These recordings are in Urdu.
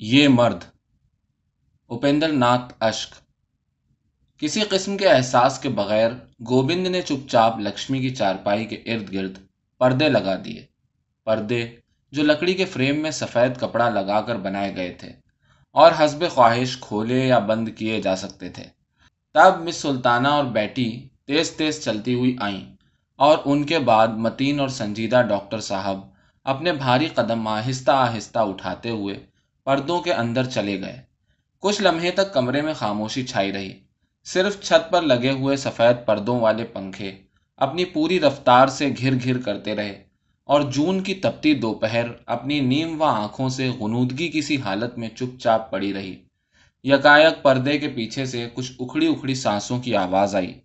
یہ مرد اپیندر ناتھ اشک۔ کسی قسم کے احساس کے بغیر گوبند نے چپ چاپ لکشمی کی چارپائی کے ارد گرد پردے لگا دیے۔ پردے جو لکڑی کے فریم میں سفید کپڑا لگا کر بنائے گئے تھے اور حسب خواہش کھولے یا بند کیے جا سکتے تھے۔ تب مس سلطانہ اور بیٹی تیز تیز چلتی ہوئی آئیں اور ان کے بعد متین اور سنجیدہ ڈاکٹر صاحب اپنے بھاری قدم آہستہ آہستہ اٹھاتے ہوئے پردوں کے اندر چلے گئے۔ کچھ لمحے تک کمرے میں خاموشی چھائی رہی۔ صرف چھت پر لگے ہوئے سفید پردوں والے پنکھے اپنی پوری رفتار سے گھر گھر کرتے رہے اور جون کی تپتی دوپہر اپنی نیم و آنکھوں سے غنودگی کسی حالت میں چپ چاپ پڑی رہی۔ یکایک پردے کے پیچھے سے کچھ اکھڑی اکھڑی سانسوں کی آواز آئی۔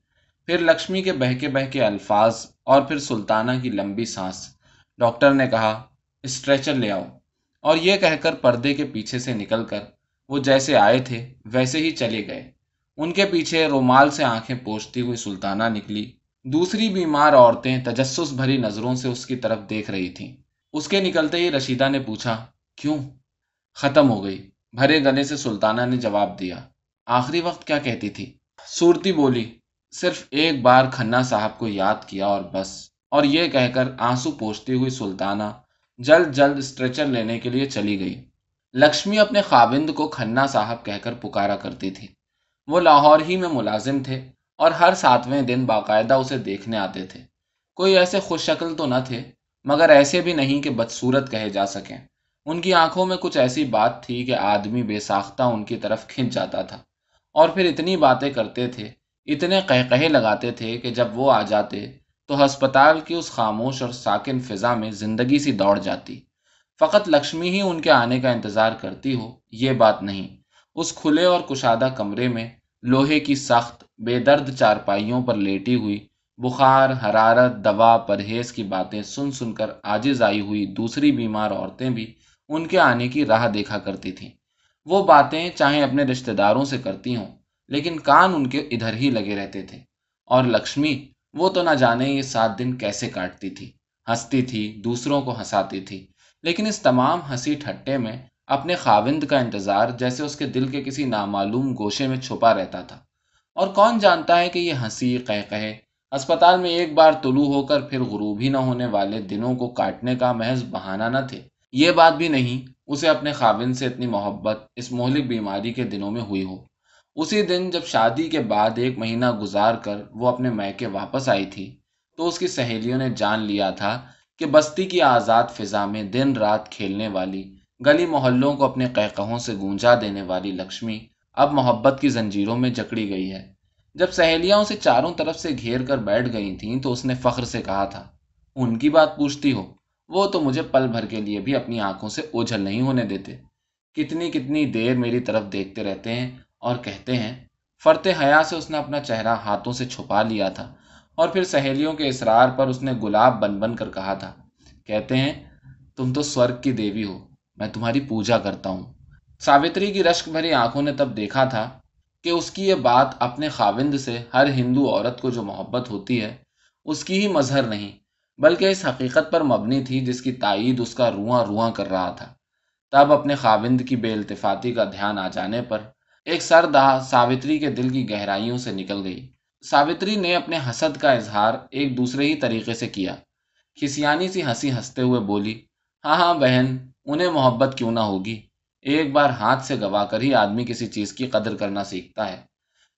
پھر لکشمی کے بہکے بہکے الفاظ اور پھر سلطانہ کی لمبی سانس۔ ڈاکٹر نے کہا، اسٹریچر لے آؤ۔ اور یہ کہہ کر پردے کے پیچھے سے نکل کر وہ جیسے آئے تھے ویسے ہی چلے گئے۔ ان کے پیچھے رومال سے آنکھیں پوچھتی ہوئی سلطانہ نکلی۔ دوسری بیمار عورتیں تجسس بھری نظروں سے اس کی طرف دیکھ رہی تھیں۔ اس کے نکلتے ہی رشیدہ نے پوچھا، کیوں؟ ختم ہو گئی۔ بھرے گلے سے سلطانہ نے جواب دیا۔ آخری وقت کیا کہتی تھی؟ صورتی بولی، صرف ایک بار کھنہ صاحب کو یاد کیا اور بس۔ اور یہ کہہ کر آنسو پوچھتی ہوئی سلطانہ جلد جلد اسٹریچر لینے کے لیے چلی گئی۔ لکشمی اپنے خاوند کو کھنہ صاحب کہہ کر پکارا کرتی تھی۔ وہ لاہور ہی میں ملازم تھے اور ہر ساتویں دن باقاعدہ اسے دیکھنے آتے تھے۔ کوئی ایسے خوش شکل تو نہ تھے، مگر ایسے بھی نہیں کہ بدصورت کہے جا سکیں۔ ان کی آنکھوں میں کچھ ایسی بات تھی کہ آدمی بے ساختہ ان کی طرف کھنچ جاتا تھا۔ اور پھر اتنی باتیں کرتے تھے، اتنے قہقہے لگاتے تھے کہ جب وہ آ جاتے تو ہسپتال کی اس خاموش اور ساکن فضا میں زندگی سی دوڑ جاتی۔ فقط لکشمی ہی ان کے آنے کا انتظار کرتی ہو، یہ بات نہیں۔ اس کھلے اور کشادہ کمرے میں لوہے کی سخت، بے درد چارپائیوں پر لیٹی ہوئی، بخار، حرارت، دوا، پرہیز کی باتیں سن سن کر آجز آئی ہوئی دوسری بیمار عورتیں بھی ان کے آنے کی راہ دیکھا کرتی تھیں۔ وہ باتیں چاہے اپنے رشتہ داروں سے کرتی ہوں، لیکن کان ان کے ادھر ہی لگے رہتے تھے۔ اور لکشمی وہ تو نہ جانے یہ سات دن کیسے کاٹتی تھی۔ ہنستی تھی، دوسروں کو ہنساتی تھی۔ لیکن اس تمام ہنسی ٹھٹے میں اپنے خاوند کا انتظار جیسے اس کے دل کے کسی نامعلوم گوشے میں چھپا رہتا تھا۔ اور کون جانتا ہے کہ یہ ہنسی قہ کہے اسپتال میں ایک بار طلوع ہو کر پھر غروب ہی نہ ہونے والے دنوں کو کاٹنے کا محض بہانہ نہ تھے۔ یہ بات بھی نہیں، اسے اپنے خاوند سے اتنی محبت اس مہلک بیماری کے دنوں میں ہوئی ہو۔ اسی دن جب شادی کے بعد ایک مہینہ گزار کر وہ اپنے میکے واپس آئی تھی، تو اس کی سہیلیوں نے جان لیا تھا کہ بستی کی آزاد فضا میں دن رات کھیلنے والی، گلی محلوں کو اپنے قہقہوں سے گونجا دینے والی لکشمی اب محبت کی زنجیروں میں جکڑی گئی ہے۔ جب سہیلیاں اسے چاروں طرف سے گھیر کر بیٹھ گئی تھیں، تو اس نے فخر سے کہا تھا، ان کی بات پوچھتی ہو، وہ تو مجھے پل بھر کے لیے بھی اپنی آنکھوں سے اوجھل نہیں ہونے دیتے۔ کتنی کتنی دیر میری طرف دیکھتے رہتے ہیں اور کہتے ہیں فرتے حیا سے اس نے اپنا چہرہ ہاتھوں سے چھپا لیا تھا اور پھر سہیلیوں کے اسرار پر اس نے گلاب بن بن کر کہا تھا۔ کہتے ہیں، تم تو سورگ کی دیوی ہو، میں تمہاری پوجا کرتا ہوں۔ ساوتری کی رشک بھری آنکھوں نے تب دیکھا تھا کہ اس کی یہ بات اپنے خاوند سے ہر ہندو عورت کو جو محبت ہوتی ہے، اس کی ہی مظہر نہیں، بلکہ اس حقیقت پر مبنی تھی جس کی تائید اس کا رواں رواں کر رہا تھا۔ تب اپنے خاوند کی بے التفاتی کا دھیان آ جانے پر ایک سردہ ساوتری کے دل کی گہرائیوں سے نکل گئی۔ ساوتری نے اپنے حسد کا اظہار ایک دوسرے ہی طریقے سے کیا۔ کھسیانی سی ہنسی ہنستے ہوئے بولی ہاں ہاں بہن، انہیں محبت کیوں نہ ہوگی۔ ایک بار ہاتھ سے گوا کر ہی آدمی کسی چیز کی قدر کرنا سیکھتا ہے۔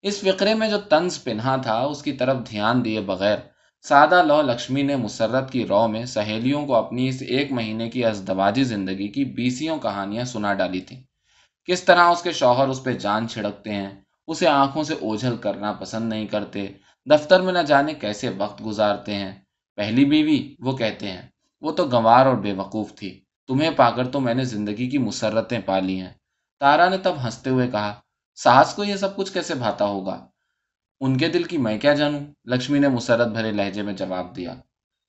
اس فقرے میں جو طنز پنہا تھا، اس کی طرف دھیان دیے بغیر سادہ لو لکشمی نے مسرت کی رو میں سہیلیوں کو اپنی اس ایک مہینے کی ازدواجی زندگی کی بیسیوں کہانیاں سنا ڈالی تھیں۔ کس طرح اس کے شوہر اس پہ جان چھڑکتے ہیں؟ اسے آنکھوں سے اوجھل کرنا پسند نہیں کرتے۔ دفتر میں نہ جانے کیسے وقت گزارتے ہیں؟ پہلی بیوی، وہ کہتے ہیں، وہ تو گنوار اور بے وقوف تھی۔ تمہیں پا کر تو میں نے زندگی کی مسرتیں پا لی ہیں۔ تارا نے تب ہنستے ہوئے کہا، ساس کو یہ سب کچھ کیسے بھاتا ہوگا؟ ان کے دل کی میں کیا جانوں؟ لکشمی نے مسرت بھرے لہجے میں جواب دیا،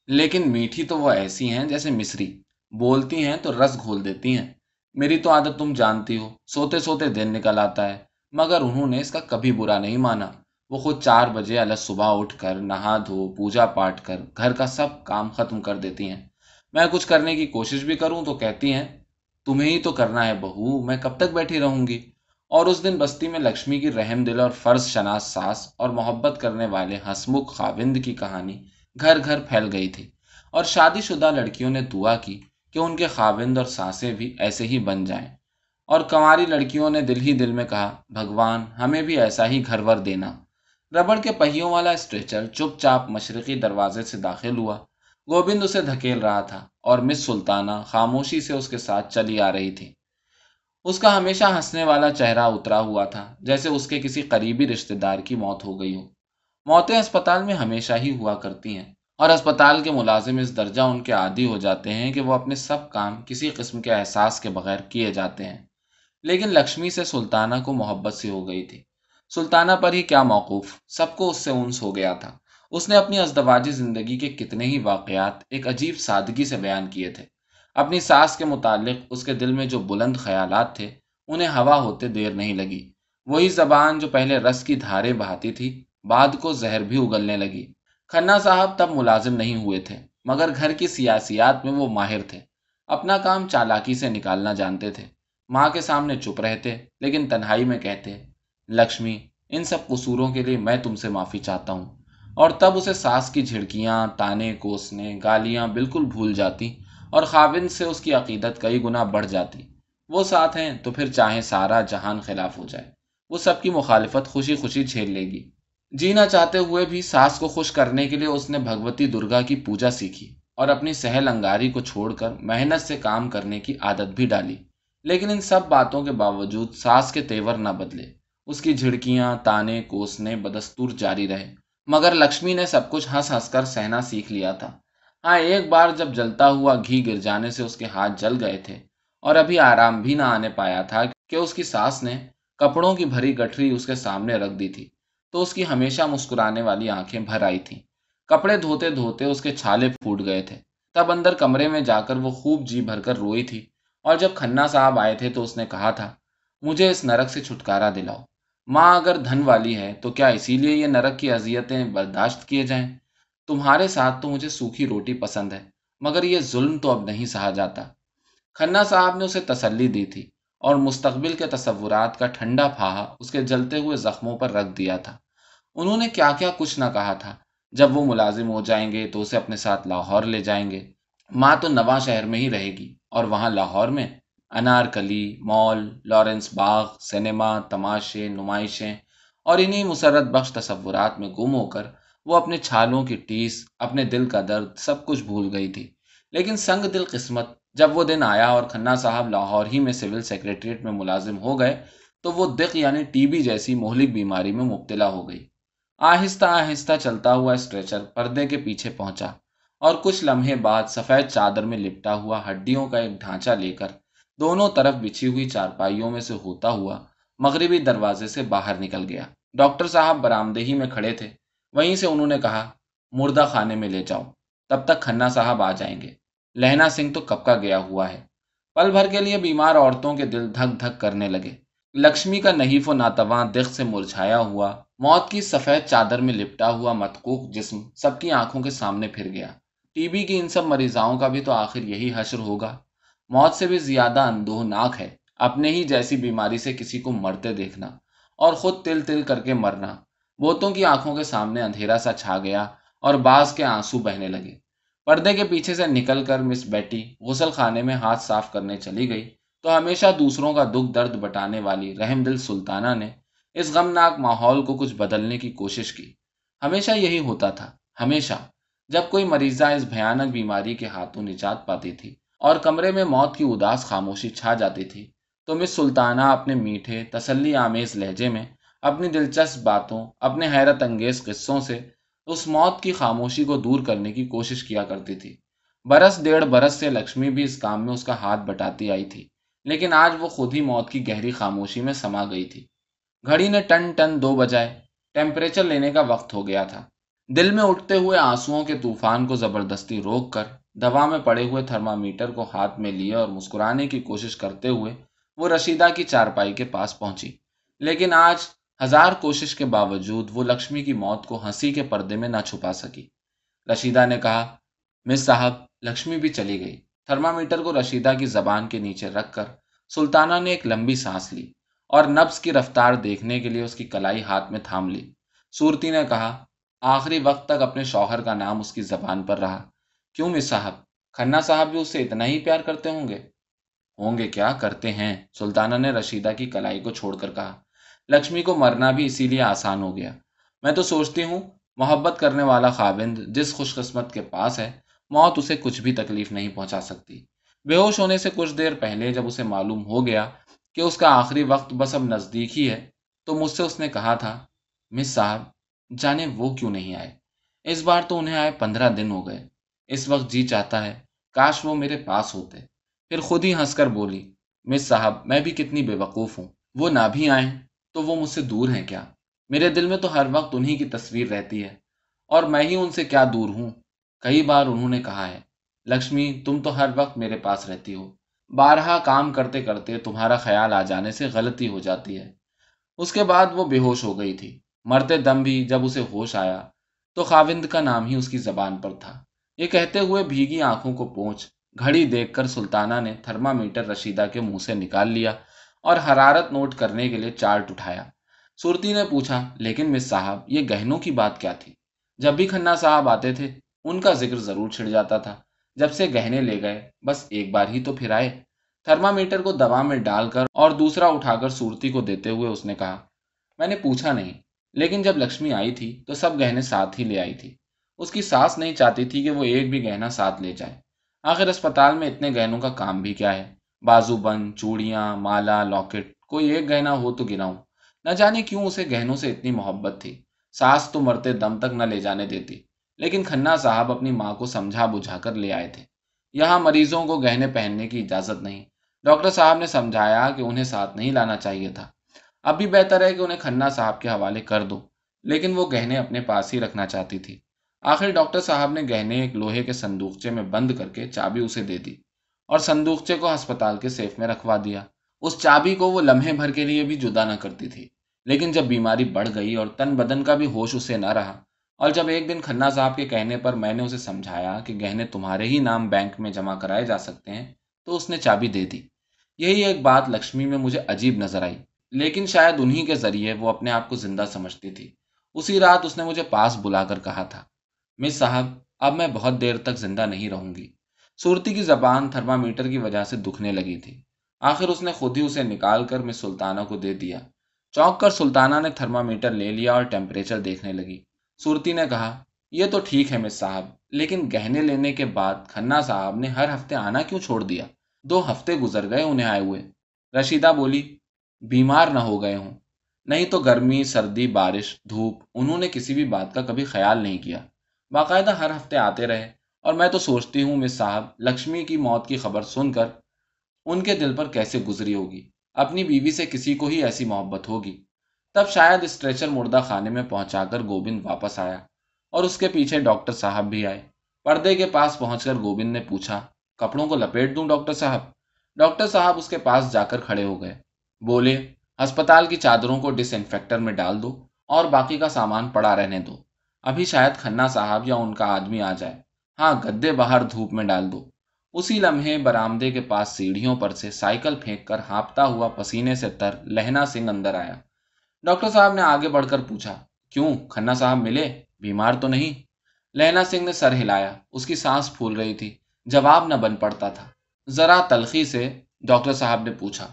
لیکن میٹھی تو وہ ایسی ہیں جیسے مصری۔ بولتی ہیں تو رس گھول دیتی ہیں۔ میری تو عادت تم جانتی ہو، سوتے سوتے دن نکل آتا ہے۔ مگر انہوں نے اس کا کبھی برا نہیں مانا۔ وہ خود چار بجے الگ صبح اٹھ کر نہا دھو، پوجا پاٹ کر گھر کا سب کام ختم کر دیتی ہیں۔ میں کچھ کرنے کی کوشش بھی کروں تو کہتی ہیں، تمہیں ہی تو کرنا ہے بہو، میں کب تک بیٹھی رہوں گی؟ اور اس دن بستی میں لکشمی کی رحم دل اور فرض شناس ساس اور محبت کرنے والے ہسمکھ خاوند کی کہانی گھر گھر پھیل گئی تھی۔ اور شادی شدہ لڑکیوں نے دعا کی کہ ان کے خاوند اور سانسیں بھی ایسے ہی بن جائیں۔ اور کنواری لڑکیوں نے دل ہی دل میں کہا، بھگوان، ہمیں بھی ایسا ہی گھر ور دینا۔ ربڑ کے پہیوں والا اسٹریچر چپ چاپ مشرقی دروازے سے داخل ہوا۔ گوبند اسے دھکیل رہا تھا اور مس سلطانہ خاموشی سے اس کے ساتھ چلی آ رہی تھی۔ اس کا ہمیشہ ہنسنے والا چہرہ اترا ہوا تھا، جیسے اس کے کسی قریبی رشتے دار کی موت ہو گئی ہو۔ موتیں اسپتال میں ہمیشہ ہی ہوا کرتی ہیں۔ اور اسپتال کے ملازم اس درجہ ان کے عادی ہو جاتے ہیں کہ وہ اپنے سب کام کسی قسم کے احساس کے بغیر کیے جاتے ہیں۔ لیکن لکشمی سے سلطانہ کو محبت سے ہو گئی تھی۔ سلطانہ پر ہی کیا موقوف؟ سب کو اس سے انس ہو گیا تھا۔ اس نے اپنی ازدواجی زندگی کے کتنے ہی واقعات ایک عجیب سادگی سے بیان کیے تھے۔ اپنی ساس کے متعلق اس کے دل میں جو بلند خیالات تھے، انہیں ہوا ہوتے دیر نہیں لگی۔ وہی زبان جو پہلے رس کی دھارے بہاتی تھی، بعد کو زہر بھی اگلنے لگی۔ کھنا صاحب تب ملازم نہیں ہوئے تھے، مگر گھر کی سیاسیات میں وہ ماہر تھے۔ اپنا کام چالاکی سے نکالنا جانتے تھے۔ ماں کے سامنے چپ رہتے، لیکن تنہائی میں کہتے، لکشمی، ان سب قصوروں کے لیے میں تم سے معافی چاہتا ہوں۔ اور تب اسے ساس کی جھڑکیاں، تانے کوسنے، گالیاں بالکل بھول جاتی اور خاوند سے اس کی عقیدت کئی گنا بڑھ جاتی۔ وہ ساتھ ہیں تو پھر چاہے سارا جہان خلاف ہو جائے۔ وہ سب کی مخالفت خوشی خوشی جھیل لے گی۔ جینا چاہتے ہوئے بھی ساس کو خوش کرنے کے لیے اس نے بھگوتی درگا کی پوجا سیکھی اور اپنی سہل انگاری کو چھوڑ کر محنت سے کام کرنے کی عادت بھی ڈالی۔ لیکن ان سب باتوں کے باوجود ساس کے تیور نہ بدلے۔ اس کی جھڑکیاں، تانے، کوسنے بدستور جاری رہے۔ مگر لکشمی نے سب کچھ ہنس ہنس کر سہنا سیکھ لیا تھا۔ ہاں ایک بار جب جلتا ہوا گھی گر جانے سے اس کے ہاتھ جل گئے تھے اور ابھی آرام بھی نہ آنے پایا تھا کہ اس کی ساس نے کپڑوں کی بھری گٹھری اس کے سامنے رکھ دی تھی۔ تو اس کی ہمیشہ مسکرانے والی آنکھیں بھر آئی تھیں۔ کپڑے دھوتے دھوتے اس کے چھالے پھوٹ گئے تھے۔ تب اندر کمرے میں جا کر وہ خوب جی بھر کر روئی تھی۔ اور جب کھنا صاحب آئے تھے تو اس نے کہا تھا، مجھے اس نرک سے چھٹکارا دلاؤ۔ ماں اگر دھن والی ہے تو کیا اسی لیے یہ نرک کی اذیتیں برداشت کیے جائیں؟ تمہارے ساتھ تو مجھے سوکھی روٹی پسند ہے، مگر یہ ظلم تو اب نہیں سہا جاتا۔ کھنا صاحب نے اسے تسلی دی تھی اور مستقبل کے تصورات کا ٹھنڈا پھاہا اس کے جلتے ہوئے زخموں پر رکھ دیا تھا۔ انہوں نے کیا کیا کچھ نہ کہا تھا۔ جب وہ ملازم ہو جائیں گے تو اسے اپنے ساتھ لاہور لے جائیں گے۔ ماں تو نواں شہر میں ہی رہے گی اور وہاں لاہور میں انار کلی مال، لارنس باغ، سنیما، تماشے، نمائشیں اور انہی مسرت بخش تصورات میں گم ہو کر وہ اپنے چھالوں کی ٹیس، اپنے دل کا درد سب کچھ بھول گئی تھی۔ لیکن سنگ دل قسمت، جب وہ دن آیا اور کھنا صاحب لاہور ہی میں سول سیکرٹریٹ میں ملازم ہو گئے تو وہ دق یعنی ٹی بی جیسی مہلک بیماری میں مبتلا ہو گئی۔ آہستہ آہستہ چلتا ہوا اسٹریچر پردے کے پیچھے پہنچا اور کچھ لمحے بعد سفید چادر میں لپٹا ہوا ہڈیوں کا ایک ڈھانچہ لے کر دونوں طرف بچھی ہوئی چارپائیوں میں سے ہوتا ہوا مغربی دروازے سے باہر نکل گیا۔ ڈاکٹر صاحب برامدہی میں کھڑے تھے۔ وہیں سے انہوں نے کہا، مردہ خانے میں لے جاؤ، تب تک کھنا صاحب آ جائیں گے۔ لہنا سنگھ تو کب کا گیا ہوا ہے۔ پل بھر کے لیے بیمار عورتوں کے دل دھک دھک کرنے لگے۔ لکشمی کا نحیف و ناتواں دکھ سے مرجھایا ہوا، موت کی سفید چادر میں لپٹا ہوا متقوق جسم سب کی آنکھوں کے سامنے پھر گیا۔ ٹی بی کی ان سب مریضاؤں کا بھی تو آخر یہی حشر ہوگا۔ موت سے بھی زیادہ اندوہ ناک ہے۔ اپنے ہی جیسی بیماری سے کسی کو مرتے دیکھنا اور خود تل تل کر کے مرنا۔ بوتوں کی آنکھوں کے سامنے اندھیرا سا چھا گیا اور باز کے آنسو بہنے لگے۔ پردے کے پیچھے سے نکل کر مس بیٹی غسل خانے میں ہاتھ صاف کرنے چلی گئی۔ تو ہمیشہ دوسروں کا دکھ درد بٹانے والی رحم دل سلطانہ نے اس غمناک ماحول کو کچھ بدلنے کی کوشش کی۔ ہمیشہ یہی ہوتا تھا، ہمیشہ۔ جب کوئی مریضہ اس بھیانک بیماری کے ہاتھوں نجات پاتی تھی اور کمرے میں موت کی اداس خاموشی چھا جاتی تھی، تو مس سلطانہ اپنے میٹھے، تسلی آمیز لہجے میں اپنی دلچسپ باتوں، اپنے حیرت انگیز قصوں سے اس موت کی خاموشی کو دور کرنے کی کوشش کیا کرتی تھی۔ برس، ڈیڑھ برس سے لکشمی بھی اس کام میں اس کا ہاتھ بٹاتی آئی تھی۔ لیکن آج وہ خود ہی موت کی گہری خاموشی میں سما گئی تھی۔ گھڑی نے ٹن ٹن دو بجائے ٹیمپریچر لینے کا وقت ہو گیا تھا۔ دل میں اٹھتے ہوئے آنسوؤں کے طوفان کو زبردستی روک کر دوا میں پڑے ہوئے تھرمامیٹر کو ہاتھ میں لیے اور مسکرانے کی کوشش کرتے ہوئے وہ رشیدہ کی چارپائی کے پاس پہنچی۔ لیکن آج ہزار کوشش کے باوجود وہ لکشمی کی موت کو ہنسی کے پردے میں نہ چھپا سکی۔ رشیدہ نے کہا، مس صاحب، لکشمی بھی چلی گئی۔ تھرمامیٹر کو رشیدہ کی زبان کے نیچے رکھ کر سلطانہ نے ایک لمبی سانس لی اور نبس کی رفتار دیکھنے کے لیے اس کی کلائی ہاتھ میں تھام لی۔ صورتی نے کہا، آخری وقت تک اپنے شوہر کا نام اس کی زبان پر رہا۔ کیوں مس صاحب؟ کھنا صاحب بھی اس سے اتنا ہی پیار کرتے ہوں گے؟ ہوں گے کیا کرتے ہیں؟ سلطانہ نے رشیدہ کی کلائی کو چھوڑ کر کہا۔ لکشمی کو مرنا بھی اسی لیے آسان ہو گیا۔ میں تو سوچتی ہوں، محبت کرنے والا خاوند جس خوش قسمت کے پاس ہے موت اسے کچھ بھی تکلیف نہیں پہنچا سکتی۔ بے ہوش ہونے سے کچھ دیر پہلے جب اسے معلوم ہو گیا کہ اس کا آخری وقت بس اب نزدیک ہی ہے، تو مجھ سے اس نے کہا تھا، مس صاحب، جانے وہ کیوں نہیں آئے؟ اس بار تو انہیں آئے پندرہ دن ہو گئے۔ اس وقت جی چاہتا ہے، کاش وہ میرے پاس ہوتے۔ پھر خود ہی ہنس کر بولی، مس صاحب، میں بھی کتنی بے وقوف ہوں، وہ نہ بھی آئیں تو وہ مجھ سے دور ہیں کیا؟ میرے دل میں تو ہر وقت انہی کی تصویر رہتی ہے، اور میں ہی ان سے کیا دور ہوں؟ کئی بار انہوں نے کہا ہے، لکشمی، تم تو ہر وقت میرے پاس رہتی ہو۔ بارہا کام کرتے کرتے تمہارا خیال آ جانے سے غلطی ہو جاتی ہے۔ اس کے بعد وہ بے ہوش ہو گئی تھی۔ مرتے دم بھی جب اسے ہوش آیا تو خاوند کا نام ہی اس کی زبان پر تھا۔ یہ کہتے ہوئے بھیگی آنکھوں کو پہنچ گھڑی دیکھ کر سلطانہ نے تھرما میٹر رشیدہ کے منہ سے نکال لیا اور حرارت نوٹ کرنے کے لیے چارٹ اٹھایا۔ صورتی نے پوچھا، لیکن مس صاحب، یہ گہنوں کی بات کیا تھی؟ جب بھی کھنا صاحب آتے تھے ان کا ذکر ضرور چھڑ جاتا تھا۔ جب سے گہنے لے گئے، بس ایک بار ہی تو پھر آئے۔ تھرما میٹر کو دوا میں ڈال کر اور دوسرا اٹھا کر صورتی کو دیتے ہوئے اس نے کہا، میں نے پوچھا نہیں، لیکن جب لکشمی آئی تھی تو سب گہنے ساتھ ہی لے آئی تھی۔ اس کی ساس نہیں چاہتی تھی کہ وہ ایک بھی گہنا ساتھ لے جائے۔ آخر اسپتال میں اتنے گہنوں کا کام بھی کیا ہے۔ بازو بند، چوڑیاں، مالا، لاکٹ، کوئی ایک گہنا ہو تو گناؤں۔ نہ جانے کیوں اسے گہنوں سے اتنی محبت تھی۔ ساس تو مرتے دم تک نہ لے جانے دیتی۔ لیکن کھنا صاحب اپنی ماں کو سمجھا بجھا کر لے آئے تھے۔ یہاں مریضوں کو گہنے پہننے کی اجازت نہیں۔ ڈاکٹر صاحب نے سمجھایا کہ انہیں ساتھ نہیں لانا چاہیے تھا۔ اب بھی بہتر ہے کہ انہیں کھنا صاحب کے حوالے کر دو، لیکن وہ گہنے اپنے پاس ہی رکھنا چاہتی تھی۔ آخر ڈاکٹر صاحب نے گہنے ایک لوہے کے صندوقچے میں بند کر کے چابی اسے دے دی اور صندوقچے کو ہسپتال کے سیف میں رکھوا دیا۔ اس چابی کو وہ لمحے بھر کے لیے بھی جدا نہ کرتی تھی، لیکن جب بیماری بڑھ گئی اور تن بدن کا بھی ہوش اسے نہ رہا اور جب ایک دن کھنا صاحب کے کہنے پر میں نے اسے سمجھایا کہ گہنے تمہارے ہی نام بینک میں جمع کرائے جا سکتے ہیں، تو اس نے چابی دے دی۔ یہی ایک بات لکشمی میں مجھے عجیب نظر آئی، لیکن شاید انہی کے ذریعے وہ اپنے آپ کو زندہ سمجھتی تھی۔ اسی رات اس نے مجھے پاس بلا کر کہا تھا، مس صاحب، اب میں بہت دیر تک زندہ نہیں رہوں گی۔ صورتی کی زبان تھرما میٹر کی وجہ سے دکھنے لگی تھی۔ آخر اس نے خود ہی اسے نکال کر مس سلطانہ کو دے دیا۔ چونک کر سلطانہ نے تھرما میٹر لے لیا اور ٹیمپریچر دیکھنے لگی۔ صورتی نے کہا، یہ تو ٹھیک ہے مس صاحب، لیکن گہنے لینے کے بعد کھنا صاحب نے ہر ہفتے آنا کیوں چھوڑ دیا؟ دو ہفتے گزر گئے انہیں آئے ہوئے۔ رشیدہ بولی، بیمار نہ ہو گئے ہوں۔ نہیں تو گرمی، سردی، بارش، دھوپ، انہوں نے کسی بھی بات کا کبھی خیال نہیں کیا۔ باقاعدہ ہر ہفتے آتے رہے۔ اور میں تو سوچتی ہوں مس صاحب، لکشمی کی موت کی خبر سن کر ان کے دل پر کیسے گزری ہوگی؟ اپنی بیوی سے کسی کو ہی ایسی محبت ہوگی۔ تب شاید اسٹریچر مردہ خانے میں پہنچا کر گوبند واپس آیا اور اس کے پیچھے ڈاکٹر صاحب بھی آئے۔ پردے کے پاس پہنچ کر گوبند نے پوچھا، کپڑوں کو لپیٹ دوں ڈاکٹر صاحب؟ ڈاکٹر صاحب اس کے پاس جا کر کھڑے ہو گئے۔ بولے، ہسپتال کی چادروں کو ڈس انفیکٹر میں ڈال دو اور باقی کا سامان پڑا رہنے دو۔ ابھی شاید کھنا صاحب یا ان کا آدمی آ جائے۔ ہاں گدے باہر دھوپ میں ڈال دو۔ اسی لمحے برامدے کے پاس سیڑھیوں پر سے سائیکل پھینک کر ہانپتا ہوا پسینے سے تر لہنا سنگھ اندر آیا۔ ڈاکٹر صاحب نے آگے بڑھ کر پوچھا، کیوں؟ کھنا صاحب ملے؟ بیمار تو نہیں؟ لہنا سنگھ نے سر ہلایا، اس کی سانس پھول رہی تھی، جواب نہ بن پڑتا تھا۔ ذرا تلخی سے ڈاکٹر صاحب نے پوچھا،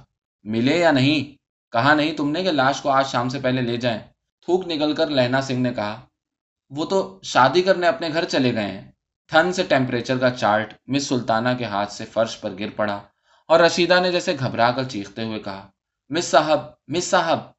ملے یا نہیں؟ کہا نہیں تم نے کہ لاش کو آج شام سے پہلے لے جائیں؟ تھوک نکل کر لہنا سنگھ نے کہا، وہ تو شادی کرنے اپنے گھر چلے گئے ہیں۔ تھن سے ٹیمپریچر کا چارٹ مس سلطانہ کے ہاتھ سے فرش پر گر پڑا اور رشیدہ نے جیسے گھبرا کر چیختے ہوئے کہا، مس صاحب مس صاحب!